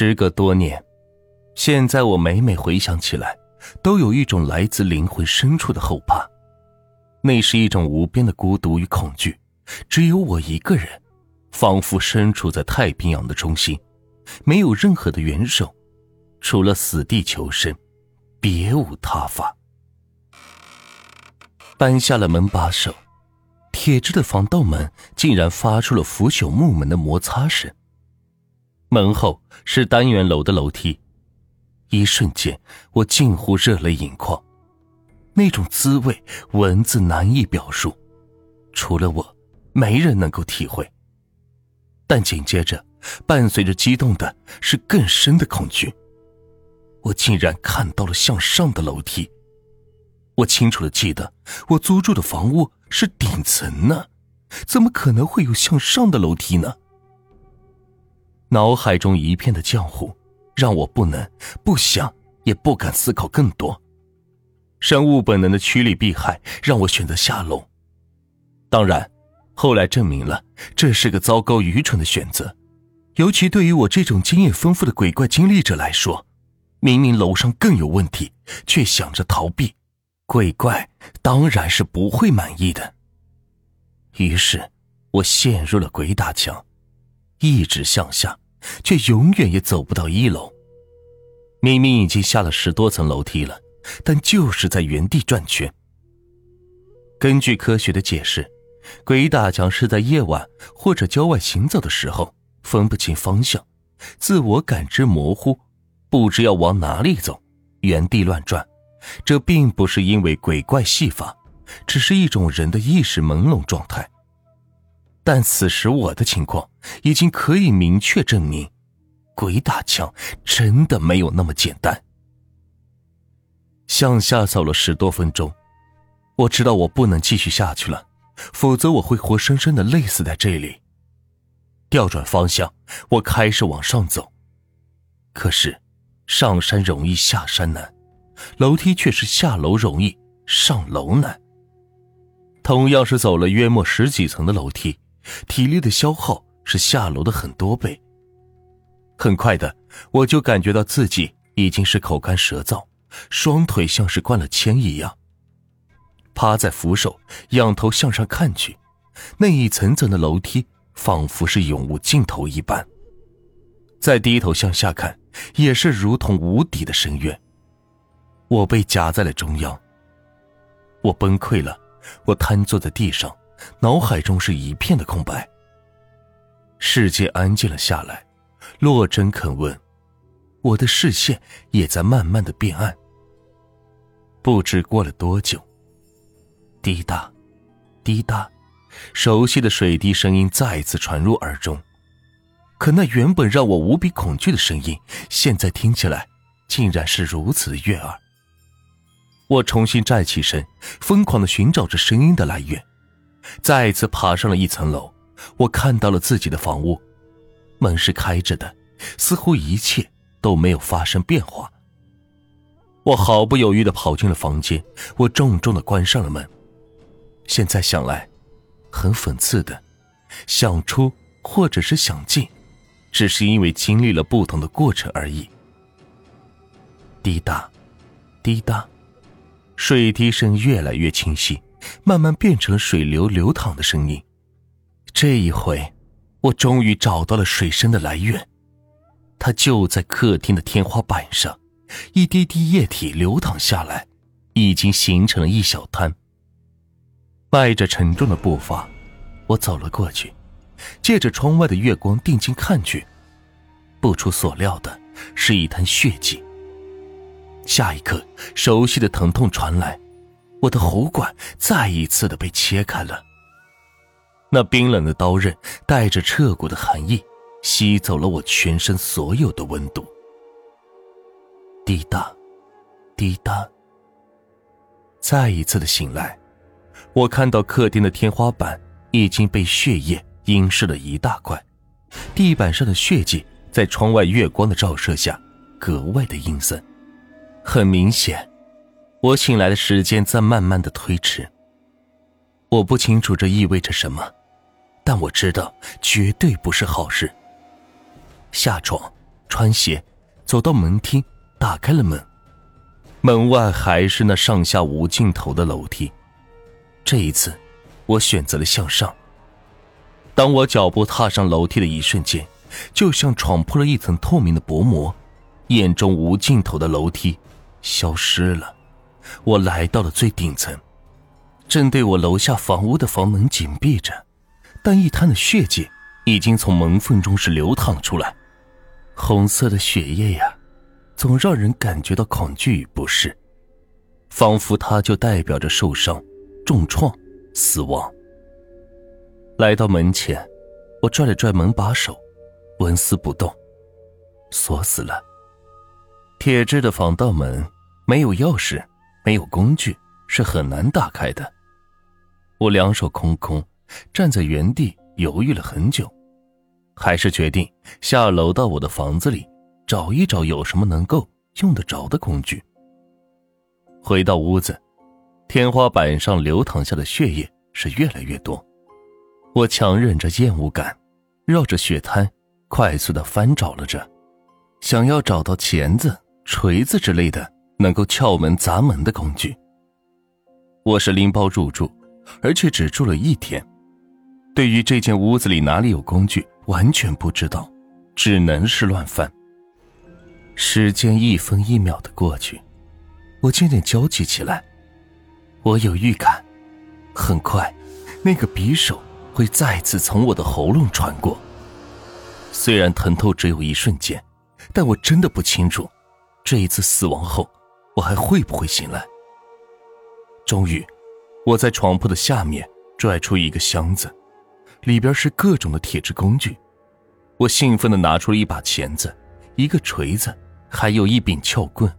时隔多年，现在我每每回想起来，都有一种来自灵魂深处的后怕。那是一种无边的孤独与恐惧，只有我一个人，仿佛身处在太平洋的中心，没有任何的援手，除了死地求生，别无他法。搬下了门把手，铁质的防盗门竟然发出了腐朽木门的摩擦声。门后是单元楼的楼梯，一瞬间，我近乎热泪盈眶。那种滋味，文字难以表述，除了我，没人能够体会。但紧接着，伴随着激动的是更深的恐惧。我竟然看到了向上的楼梯。我清楚的记得，我租住的房屋是顶层呢，怎么可能会有向上的楼梯呢？脑海中一片的浆糊，让我不能、不想、也不敢思考更多。生物本能的趋利避害，让我选择下楼。当然，后来证明了这是个糟糕愚蠢的选择，尤其对于我这种经验丰富的鬼怪经历者来说，明明楼上更有问题，却想着逃避，鬼怪当然是不会满意的。于是，我陷入了鬼打墙，一直向下，却永远也走不到一楼。明明已经下了十多层楼梯了。但就是在原地转圈。根据科学的解释，鬼打墙是在夜晚或者郊外行走的时候分不清方向，自我感知模糊，不知要往哪里走，原地乱转。这并不是因为鬼怪戏法，只是一种人的意识朦胧状态。但此时我的情况已经可以明确证明，鬼打墙真的没有那么简单。向下走了十多分钟，我知道我不能继续下去了，否则我会活生生的累死在这里。调转方向，我开始往上走。可是，上山容易下山难，楼梯却是下楼容易上楼难。同样是走了约莫十几层的楼梯，体力的消耗是下楼的很多倍。很快的，我就感觉到自己已经是口干舌燥。双腿像是灌了铅一样，趴在扶手，仰头向上看去，那一层层的楼梯仿佛是永无尽头一般。再低头向下看，也是如同无底的深渊。我被夹在了中央，我崩溃了，我瘫坐在地上，脑海中是一片的空白。世界安静了下来，落针肯问。我的视线也在慢慢的变暗。不知过了多久，滴答，滴答，熟悉的水滴声音再次传入耳中。可那原本让我无比恐惧的声音，现在听起来竟然是如此悦耳。我重新站起身，疯狂的寻找着声音的来源。再次爬上了一层楼，我看到了自己的房屋，门是开着的，似乎一切。都没有发生变化。我毫不犹豫的跑进了房间，我重重的关上了门。现在想来，很讽刺的，想出或者是想进，只是因为经历了不同的过程而已。滴答，滴答，水滴声越来越清晰，慢慢变成了水流流淌的声音。这一回，我终于找到了水声的来源。它就在客厅的天花板上，一滴滴液体流淌下来，已经形成了一小滩。迈着沉重的步伐，我走了过去，借着窗外的月光定睛看去，不出所料的是一滩血迹。下一刻，熟悉的疼痛传来，我的喉管再一次的被切开了。那冰冷的刀刃带着彻骨的寒意。吸走了我全身所有的温度。滴答，滴答。再一次的醒来，我看到客厅的天花板已经被血液阴湿了一大块，地板上的血迹在窗外月光的照射下格外的阴森。很明显，我醒来的时间在慢慢的推迟。我不清楚这意味着什么，但我知道绝对不是好事。下床，穿鞋，走到门厅，打开了门。门外还是那上下无尽头的楼梯。这一次，我选择了向上。当我脚步踏上楼梯的一瞬间，就像闯破了一层透明的薄膜，眼中无尽头的楼梯消失了。我来到了最顶层，正对我楼下房屋的房门紧闭着，但一滩的血迹已经从门缝中是流淌出来，红色的血液呀，总让人感觉到恐惧与不适，仿佛它就代表着受伤、重创、死亡。来到门前，我拽了拽门把手，纹丝不动，锁死了。铁质的防盗门没有钥匙，没有工具，是很难打开的。我两手空空，站在原地犹豫了很久，还是决定下楼到我的房子里找一找有什么能够用得着的工具。回到屋子，天花板上流淌下的血液是越来越多。我强忍着厌恶感，绕着血滩快速的翻找了着，想要找到钳子、锤子之类的能够撬门砸门的工具。我是拎包入住，而且只住了一天，对于这间屋子里哪里有工具完全不知道，只能是乱翻。时间一分一秒的过去，我渐渐焦急起来。我有预感，很快，那个匕首。会再次从我的喉咙穿过。虽然疼痛只有一瞬间，但我真的不清楚，这一次死亡后，我还会不会醒来。终于，我在床铺的下面拽出一个箱子，里边是各种的铁制工具。我兴奋的拿出了一把钳子、一个锤子，还有一柄撬棍。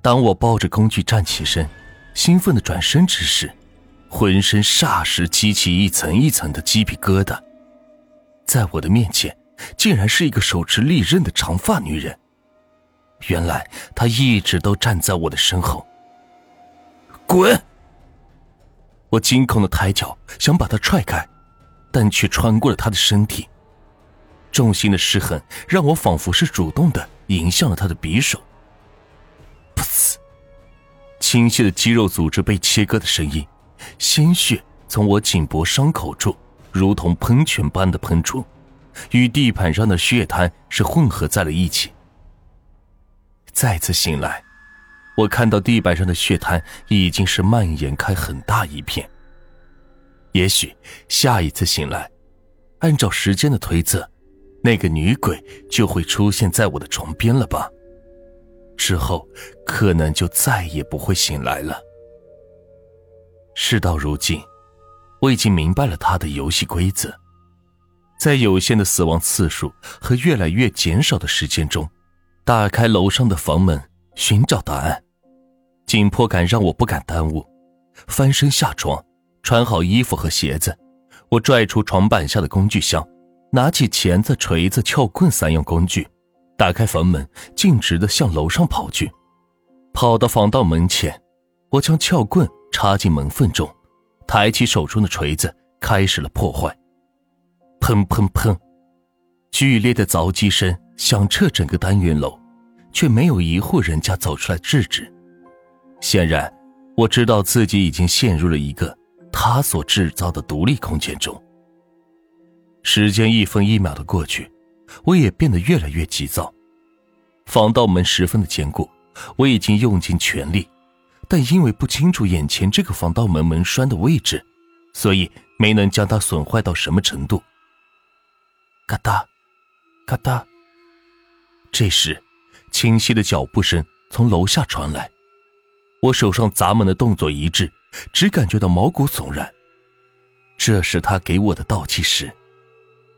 当我抱着工具站起身，兴奋的转身之时，浑身霎时激起一层一层的鸡皮疙瘩，在我的面前，竟然是一个手持利刃的长发女人。原来他一直都站在我的身后。滚！我惊恐的抬脚想把他踹开，但却穿过了他的身体。重心的失衡让我仿佛是主动的迎向了他的匕首。噗呲！清晰的肌肉组织被切割的声音。鲜血从我颈脖伤口处如同喷泉般的喷出，与地板上的血滩是混合在了一起。再次醒来，我看到地板上的血滩已经是蔓延开很大一片。也许下一次醒来，按照时间的推测，那个女鬼就会出现在我的床边了吧？之后可能就再也不会醒来了。事到如今，我已经明白了他的游戏规则。在有限的死亡次数和越来越减少的时间中，打开楼上的房门，寻找答案。紧迫感让我不敢耽误，翻身下床，穿好衣服和鞋子。我拽出床板下的工具箱，拿起钳子、锤子、撬棍三样工具，打开房门，径直的向楼上跑去。跑到防盗门前，我将撬棍。插进门缝中，抬起手中的锤子，开始了破坏。砰砰砰！剧烈的凿击声响彻整个单元楼，却没有一户人家走出来制止。显然，我知道自己已经陷入了一个他所制造的独立空间中。时间一分一秒的过去，我也变得越来越急躁。防盗门十分的坚固，我已经用尽全力。但因为不清楚眼前这个防盗门门栓的位置，所以没能将它损坏到什么程度。嘎哒，嘎哒。这时，清晰的脚步声从楼下传来，我手上砸门的动作一致，只感觉到毛骨悚然。这是他给我的倒计时，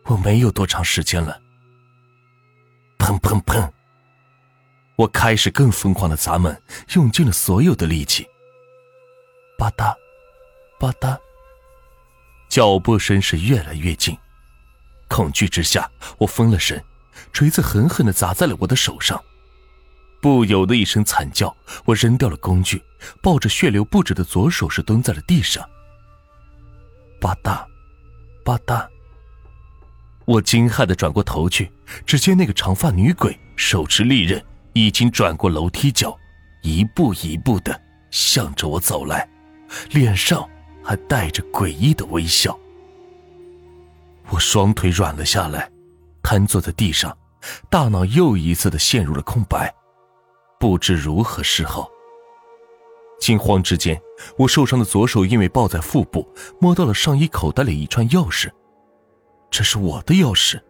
我没有多长时间了。砰砰砰。我开始更疯狂的砸门，用尽了所有的力气。吧嗒，吧嗒，脚步声是越来越近。恐惧之下，我疯了神，锤子狠狠的砸在了我的手上。不由得一声惨叫，我扔掉了工具，抱着血流不止的左手是蹲在了地上。吧嗒，吧嗒，我惊骇的转过头去，只见那个长发女鬼。手持利刃，已经转过楼梯角，一步一步的向着我走来，脸上还带着诡异的微笑。我双腿软了下来，瘫坐在地上，大脑又一次的陷入了空白，不知如何是好。惊慌之间，我受伤的左手因为抱在腹部，摸到了上衣口袋里一串钥匙。这是我的钥匙。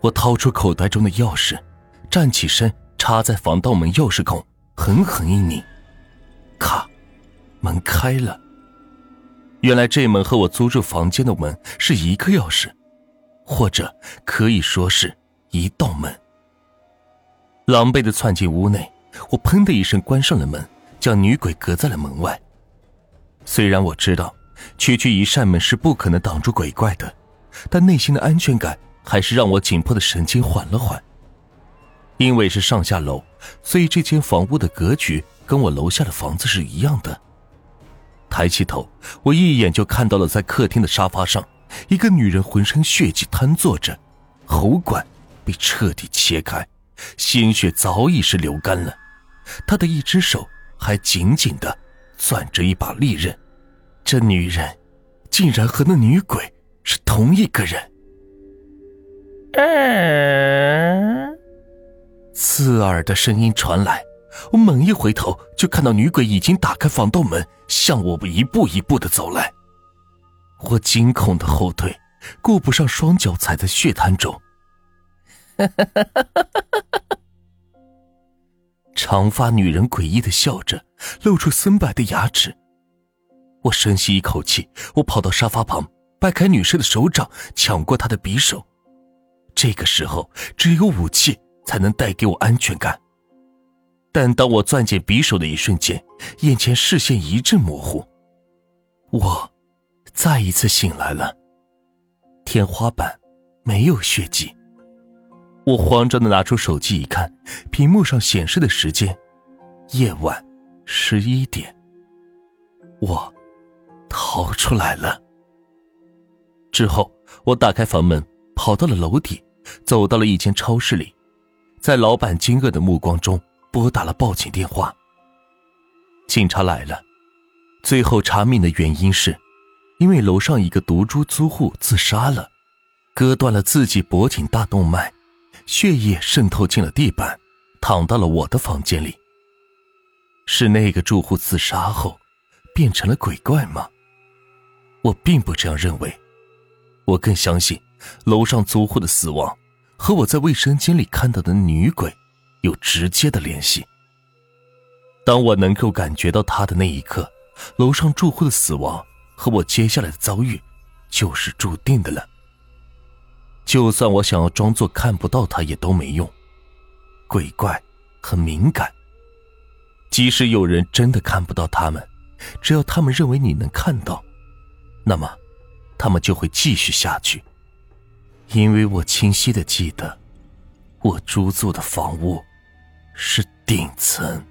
我掏出口袋中的钥匙，站起身，插在防盗门钥匙孔，狠狠一拧，咔，门开了。原来这门和我租住房间的门是一个钥匙，或者可以说是一道门。狼狈的窜进屋内，我砰的一声关上了门。将女鬼隔在了门外。虽然我知道，区区一扇门是不可能挡住鬼怪的，但内心的安全感还是让我紧迫的神经缓了缓。因为是上下楼，所以这间房屋的格局跟我楼下的房子是一样的。抬起头，我一眼就看到了在客厅的沙发上，一个女人浑身血迹瘫坐着，喉管被彻底切开，鲜血早已是流干了。她的一只手。还紧紧的攥着一把利刃，这女人竟然和那女鬼是同一个人。刺耳的声音传来，我猛一回头，就看到女鬼已经打开防盗门，向我一步一步的走来。我惊恐的后退，顾不上双脚踩在血滩中。长发女人诡异的笑着，露出森白的牙齿。我深吸一口气，我跑到沙发旁，掰开女士的手掌，抢过她的匕首。这个时候，只有武器才能带给我安全感。但当我攥紧匕首的一瞬间，眼前视线一阵模糊，我再一次醒来了。天花板没有血迹。我慌张的拿出手机一看，屏幕上显示的时间，夜晚十一点。我逃出来了。之后，我打开房门，跑到了楼底，走到了一间超市里，在老板惊愕的目光中拨打了报警电话。警察来了，最后查明的原因是，因为楼上一个毒株租户自杀了，割断了自己脖颈大动脉。血液渗透进了地板，躺到了我的房间里。是那个住户自杀后，变成了鬼怪吗？我并不这样认为，我更相信楼上租户的死亡和我在卫生间里看到的女鬼有直接的联系。当我能够感觉到他的那一刻，楼上住户的死亡和我接下来的遭遇就是注定的了。就算我想要装作看不到他，也都没用。鬼怪很敏感，即使有人真的看不到他们，只要他们认为你能看到，那么他们就会继续下去。因为我清晰的记得，我租住的房屋是顶层。